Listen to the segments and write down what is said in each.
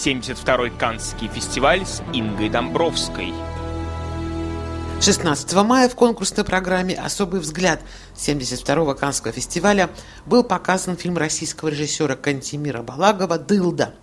72-й Каннский фестиваль с Ингой Домбровской. 16 мая в конкурсной программе «Особый взгляд» 72-го Каннского фестиваля был показан фильм российского режиссера Кантимира Балагова «Дылда».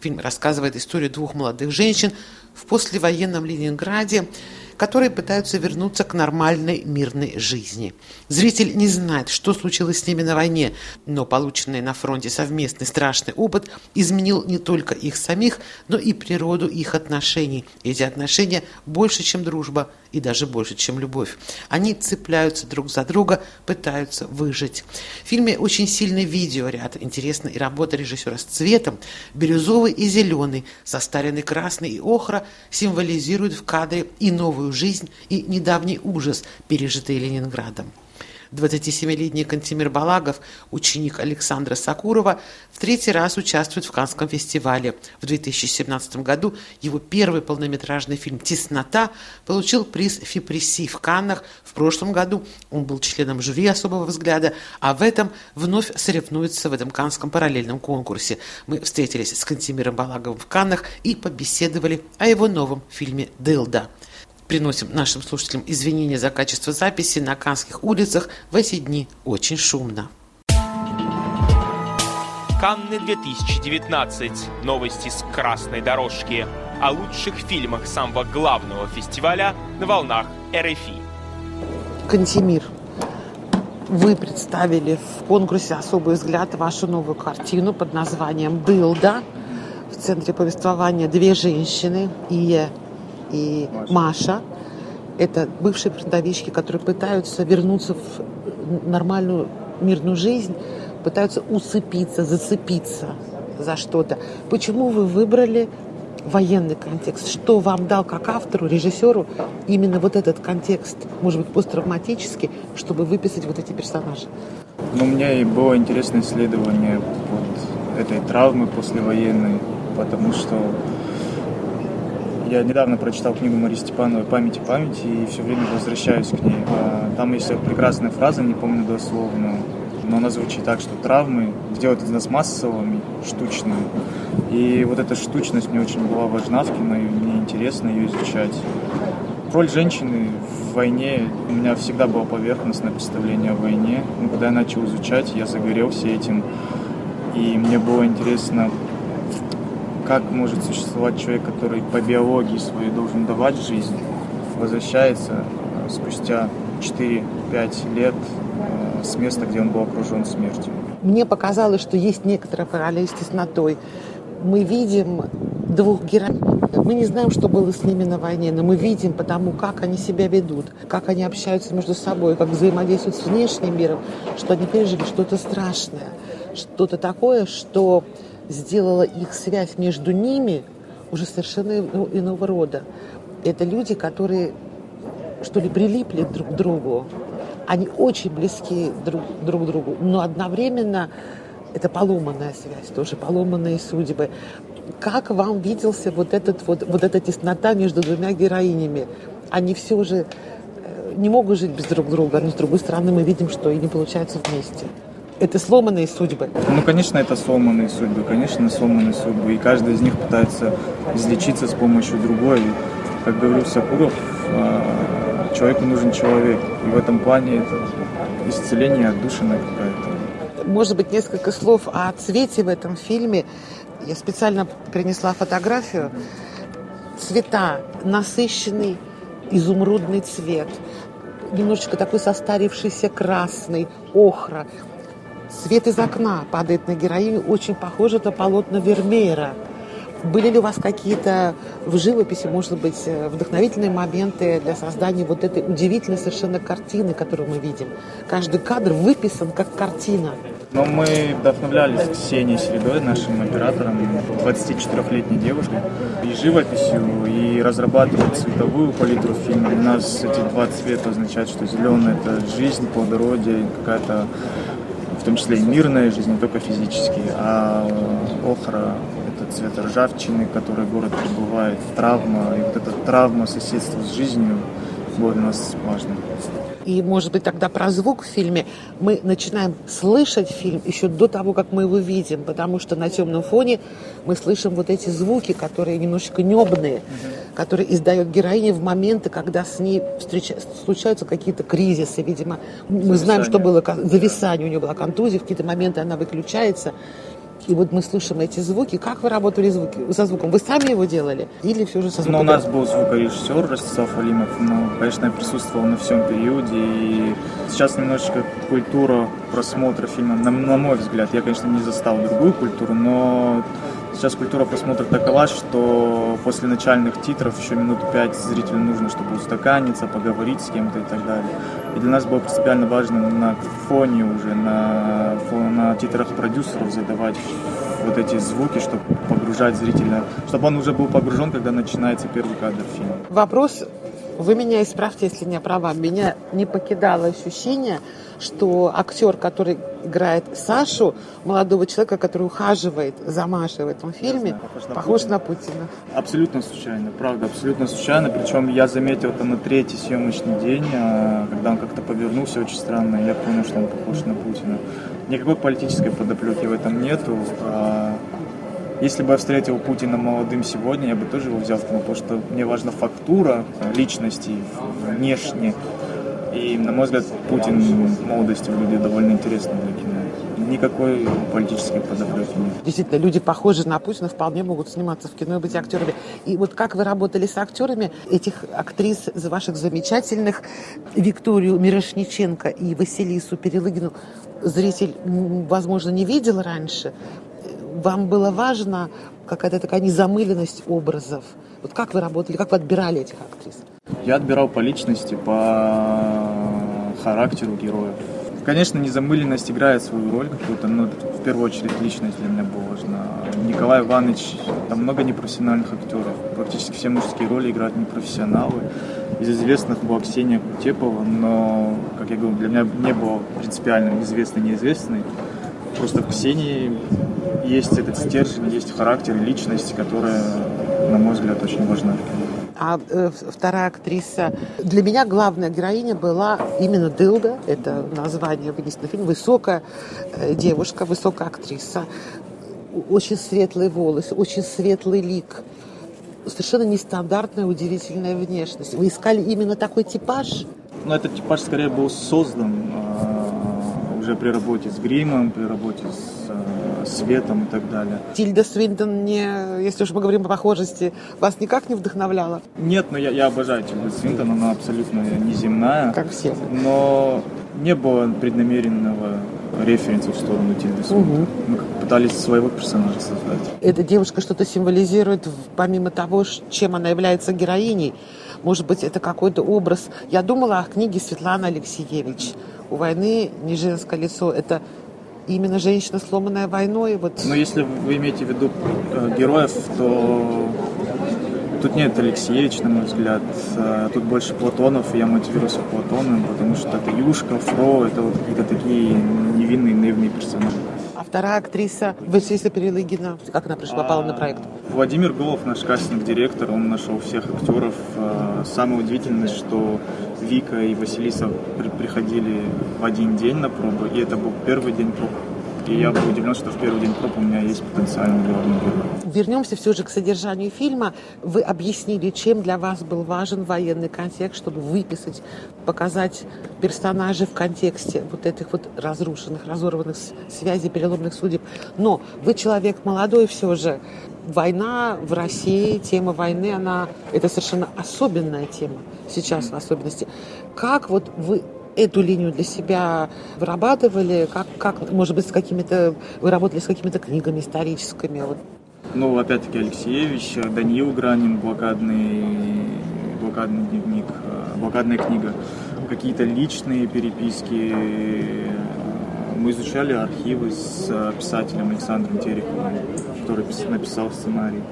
Фильм рассказывает историю двух молодых женщин в послевоенном Ленинграде, которые пытаются вернуться к нормальной мирной жизни. Зритель не знает, что случилось с ними на войне, но полученный на фронте совместный страшный опыт изменил не только их самих, но и природу их отношений. Эти отношения больше, чем дружба и даже больше, чем любовь. Они цепляются друг за друга, пытаются выжить. В фильме очень сильный видеоряд. Интересна и работа режиссера с цветом. Бирюзовый и зеленый, состаренный красный и охра символизируют в кадре и новую новую жизнь и недавний ужас, пережитый Ленинградом. 27-летний Кантимир Балагов, ученик Александра Сакурова, в третий раз участвует в Канском фестивале. В 2017 году его первый полнометражный фильм «Теснота» получил приз Фипреси в Каннах. В прошлом году он был членом жюри особого взгляда, а в этом вновь соревнуется в этом Канском параллельном конкурсе. Мы встретились с Кантимиром Балаговым в Каннах и побеседовали о его новом фильме «Дылда». Приносим нашим слушателям извинения за качество записи на Канских улицах в эти дни очень шумно. Канны 2019. Новости с красной дорожки. О лучших фильмах самого главного фестиваля на волнах РФИ. Кантемир, вы представили в конкурсе «Особый взгляд» вашу новую картину под названием «Дылда». В центре повествования две женщины, Ия и Маша. Это бывшие продавички, которые пытаются вернуться в нормальную мирную жизнь, пытаются усыпиться, зацепиться за что-то. Почему вы выбрали военный контекст? Что вам дал как автору, режиссеру именно вот этот контекст, может быть, посттравматический, чтобы выписать вот эти персонажи? Ну, мне и было интересное исследование вот этой травмы послевоенной, потому что я недавно прочитал книгу Марии Степановой «Память и память» и все время возвращаюсь к ней. А, там есть прекрасная фраза, не помню дословно, но она звучит так, что травмы делают из нас массовыми, штучными. И вот эта штучность мне очень была важна в кино, и мне интересно ее изучать. Роль женщины в войне у меня всегда было поверхностное представление о войне. Но когда я начал изучать, я загорелся этим. И мне было интересно как может существовать человек, который по биологии своей должен давать жизнь, возвращается э, спустя 4-5 лет э, с места, где он был окружен смертью. Мне показалось, что есть некоторая параллель с теснотой. Мы видим двух героинь. Мы не знаем, что было с ними на войне, но мы видим потому, как они себя ведут, как они общаются между собой, как взаимодействуют с внешним миром, что они пережили что-то страшное, что-то такое, что сделала их связь между ними уже совершенно иного рода. Это люди, которые, что ли, прилипли друг к другу. Они очень близки друг, друг к другу, но одновременно это поломанная связь, тоже поломанные судьбы. Как вам виделся вот, этот, вот, вот эта теснота между двумя героинями? Они все же э, не могут жить без друг друга, но с другой стороны мы видим, что и не получается вместе это сломанные судьбы? Ну, конечно, это сломанные судьбы, конечно, сломанные судьбы. И каждый из них пытается излечиться с помощью другой. И, как говорил Сакуров, а, человеку нужен человек. И в этом плане это исцеление отдушина какая-то. Может быть, несколько слов о цвете в этом фильме. Я специально принесла фотографию. Цвета насыщенный изумрудный цвет, немножечко такой состарившийся красный, охра, Свет из окна падает на героиню, очень похоже на полотна Вермеера. Были ли у вас какие-то в живописи, может быть, э, вдохновительные моменты для создания вот этой удивительной совершенно картины, которую мы видим? Каждый кадр выписан как картина. Но мы вдохновлялись Ксенией Середой, нашим оператором, 24-летней девушкой, и живописью, и разрабатывать цветовую палитру фильма. У нас эти два цвета означают, что зеленый – это жизнь, плодородие, какая-то в том числе и мирная жизнь, не только физически, а охра – это цвет ржавчины, который город пребывает, травма, и вот эта травма соседства с жизнью было для нас важным. И, может быть, тогда про звук в фильме мы начинаем слышать фильм еще до того, как мы его видим, потому что на темном фоне мы слышим вот эти звуки, которые немножечко небные, которые издает героиня в моменты, когда с ней встреча... случаются какие-то кризисы, видимо. Мы знаем, что было зависание, у нее была контузия, в какие-то моменты она выключается, и вот мы слышим эти звуки. Как вы работали звуки, со звуком? Вы сами его делали? Или все же со звуком? Ну, у нас был звукорежиссер Ростислав Алимов. Ну, конечно, я присутствовал на всем периоде. И сейчас немножечко культура просмотра фильма, на, на мой взгляд, я, конечно, не застал другую культуру, но Сейчас культура просмотра такова, что после начальных титров еще минут пять зрителю нужно, чтобы устаканиться, поговорить с кем-то и так далее. И для нас было принципиально важно на фоне уже, на, на титрах продюсеров задавать вот эти звуки, чтобы погружать зрителя, чтобы он уже был погружен, когда начинается первый кадр фильма. Вопрос, вы меня исправьте, если не права, меня не покидало ощущение, что актер, который играет Сашу, молодого человека, который ухаживает за Машей в этом фильме, знаю, похож, на, похож Путина. на Путина. Абсолютно случайно, правда, абсолютно случайно. Причем я заметил это на третий съемочный день, а, когда он как-то повернулся очень странно, я понял, что он похож на Путина. Никакой политической подоплеки в этом нету. А, если бы я встретил Путина молодым сегодня, я бы тоже его взял в потому что мне важна фактура личности внешне. И, на мой взгляд, Путин в молодости выглядит довольно интересно для кино. Никакой политической подоплеки нет. Действительно, люди, похожие на Путина, вполне могут сниматься в кино и быть актерами. И вот как вы работали с актерами, этих актрис ваших замечательных, Викторию Мирошниченко и Василису Перелыгину, зритель, возможно, не видел раньше. Вам было важно какая-то такая незамыленность образов? Вот как вы работали, как вы отбирали этих актрис? Я отбирал по личности, по характеру героев. Конечно, незамыленность играет свою роль какую-то, но в первую очередь личность для меня была важна. Николай Иванович, там много непрофессиональных актеров. Практически все мужские роли играют непрофессионалы. Из известных была Ксения Кутепова, но, как я говорю, для меня не было принципиально известный неизвестный. Просто в Ксении есть этот стержень, есть характер личность, которая, на мой взгляд, очень важна. А э, вторая актриса... Для меня главная героиня была именно Дилда. Это название вынесено фильм. Высокая э, девушка, высокая актриса. Очень светлые волосы, очень светлый лик. Совершенно нестандартная, удивительная внешность. Вы искали именно такой типаж? Ну, этот типаж скорее был создан э, уже при работе с гримом, при работе с э, светом и так далее. Тильда Свинтон, не, если уж мы говорим о похожести, вас никак не вдохновляла? Нет, но я, я обожаю Тильду Свинтон, она абсолютно неземная. Как все. Но не было преднамеренного референса в сторону Тильды Свинтон. Угу. Мы пытались своего персонажа создать. Эта девушка что-то символизирует, помимо того, чем она является героиней. Может быть, это какой-то образ. Я думала о книге Светланы Алексеевич. «У войны не женское лицо». Это именно женщина, сломанная войной. Вот. Но если вы имеете в виду э, героев, то тут нет Алексеевич, на мой взгляд. Э, тут больше Платонов, я мотивируюсь Платоном, потому что это Юшка, Фро, это вот какие-то такие невинные, наивные персонажи. А вторая актриса Василиса Перелыгина, как она пришла, попала на проект? Владимир Голов, наш кастинг-директор, он нашел всех актеров. Э, самое удивительное, что Вика и Василиса при приходили в один день на пробу, и это был первый день проб. И я был удивлен, что в первый день проб у меня есть потенциальный главный герой. Вернемся все же к содержанию фильма. Вы объяснили, чем для вас был важен военный контекст, чтобы выписать, показать персонажей в контексте вот этих вот разрушенных, разорванных связей, переломных судеб. Но вы человек молодой все же. Война в России, тема войны, она, это совершенно особенная тема сейчас в особенности. Как вот вы эту линию для себя вырабатывали? Как, как может быть, с какими-то... Вы работали с какими-то книгами историческими? Вот. Ну, опять-таки, Алексеевич, Даниил Гранин, блокадный, блокадный дневник, э, блокадная книга. Какие-то личные переписки. Мы изучали архивы с писателем Александром Терековым, который написал сценарий.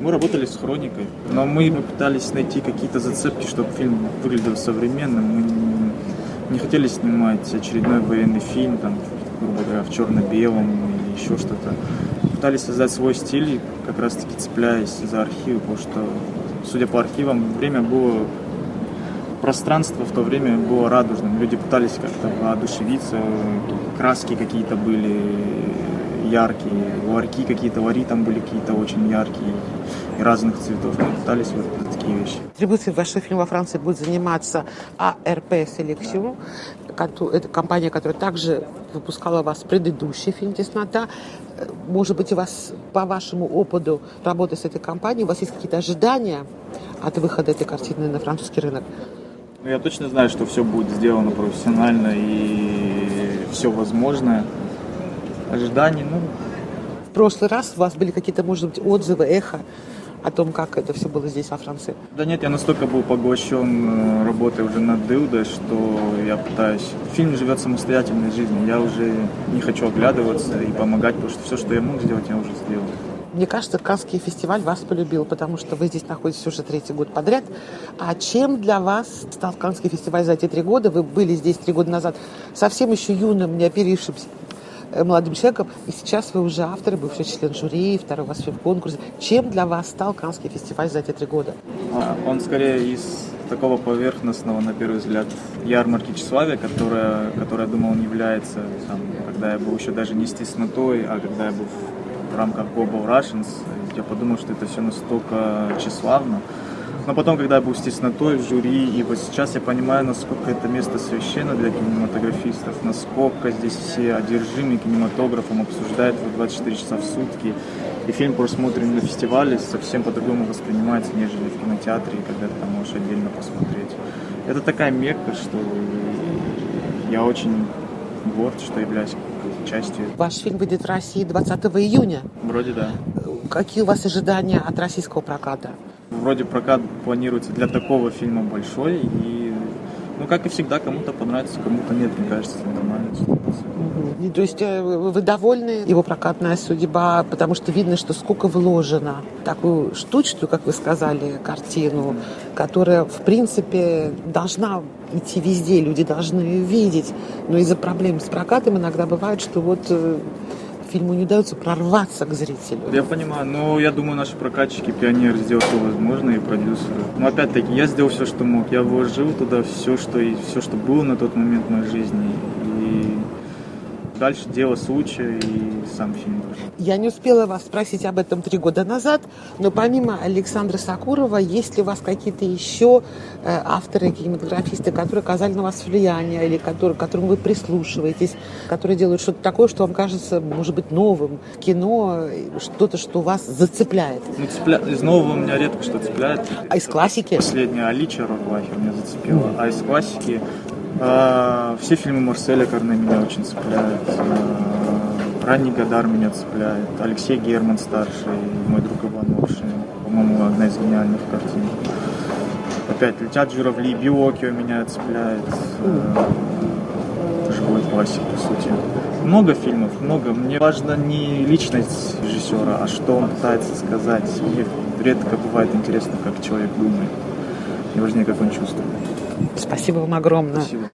Мы работали с хроникой, но мы пытались найти какие-то зацепки, чтобы фильм выглядел современным. Мы не хотели снимать очередной военный фильм, там, грубо говоря, в черно-белом или еще что-то. Пытались создать свой стиль, как раз-таки цепляясь за архивы, потому что, судя по архивам, время было пространство в то время было радужным. Люди пытались как-то воодушевиться, краски какие-то были яркие, ларьки какие-то, лари там были какие-то очень яркие и разных цветов. Мы пытались вот такие вещи. Дистрибуцией вашего фильма во Франции будет заниматься АРП Селекцион. Это компания, которая также выпускала у вас предыдущий фильм «Теснота». Может быть, у вас, по вашему опыту работы с этой компанией, у вас есть какие-то ожидания от выхода этой картины на французский рынок? Ну, я точно знаю, что все будет сделано профессионально и все возможное. Ожиданий, ну... В прошлый раз у вас были какие-то, может быть, отзывы, эхо о том, как это все было здесь, во Франции? Да нет, я настолько был поглощен э, работой уже над Дылдой, что я пытаюсь... Фильм живет самостоятельной жизнью. Я уже не хочу оглядываться и помогать, потому что все, что я мог сделать, я уже сделал. Мне кажется, Канский фестиваль вас полюбил, потому что вы здесь находитесь уже третий год подряд. А чем для вас стал Канский фестиваль за эти три года? Вы были здесь три года назад совсем еще юным, не оперившимся молодым человеком, и сейчас вы уже автор, бывший член жюри, второй вас в конкурсе. Чем для вас стал Канский фестиваль за эти три года? А, он скорее из такого поверхностного, на первый взгляд, ярмарки тщеславия, которая, которая, я думал, не является, там, когда я был еще даже не с теснотой, а когда я был в рамках Global Russians, я подумал, что это все настолько тщеславно, но потом, когда я был с теснотой в жюри, и вот сейчас я понимаю, насколько это место священно для кинематографистов, насколько здесь все одержимы кинематографом, обсуждают его 24 часа в сутки. И фильм, просмотренный на фестивале, совсем по-другому воспринимается, нежели в кинотеатре, когда ты там можешь отдельно посмотреть. Это такая мекка, что я очень горд, что являюсь частью. Ваш фильм выйдет в России 20 июня. Вроде да. Какие у вас ожидания от российского проката? Вроде прокат планируется для такого фильма большой, и, ну, как и всегда, кому-то понравится, кому-то нет, мне кажется, нормально. Угу. То есть э, вы довольны его прокатная судьба, потому что видно, что сколько вложено такую штучную, как вы сказали, картину, которая, в принципе, должна идти везде, люди должны ее видеть. Но из-за проблем с прокатом иногда бывает, что вот э, фильму не удается прорваться к зрителю. Я понимаю, но я думаю, наши прокатчики, пионеры сделали все возможное и продюсеры. Но опять-таки, я сделал все, что мог. Я вложил туда все, что, и все, что было на тот момент в моей жизни. Дальше дело случая и сам фильм. Я не успела вас спросить об этом три года назад, но помимо Александра Сакурова, есть ли у вас какие-то еще э, авторы, кинематографисты, которые оказали на вас влияние, или которые, к которым вы прислушиваетесь, которые делают что-то такое, что вам кажется, может быть, новым в кино, что-то, что вас зацепляет? Ну, цепля... Из нового меня редко что цепляет. А из классики? Последняя Алича Ротлахер меня зацепила. Mm. А из классики а, все фильмы Марселя Карне меня очень цепляют. А, Ранний Гадар меня цепляет. Алексей Герман старший, мой друг Иван Оршин. По-моему, одна из гениальных картин. Опять летят журавли, Биокио меня цепляет. А, живой классик, по сути. Много фильмов, много. Мне важно не личность режиссера, а что он пытается сказать. Мне редко бывает интересно, как человек думает. Мне важнее, как он чувствует. Спасибо вам огромное. Спасибо.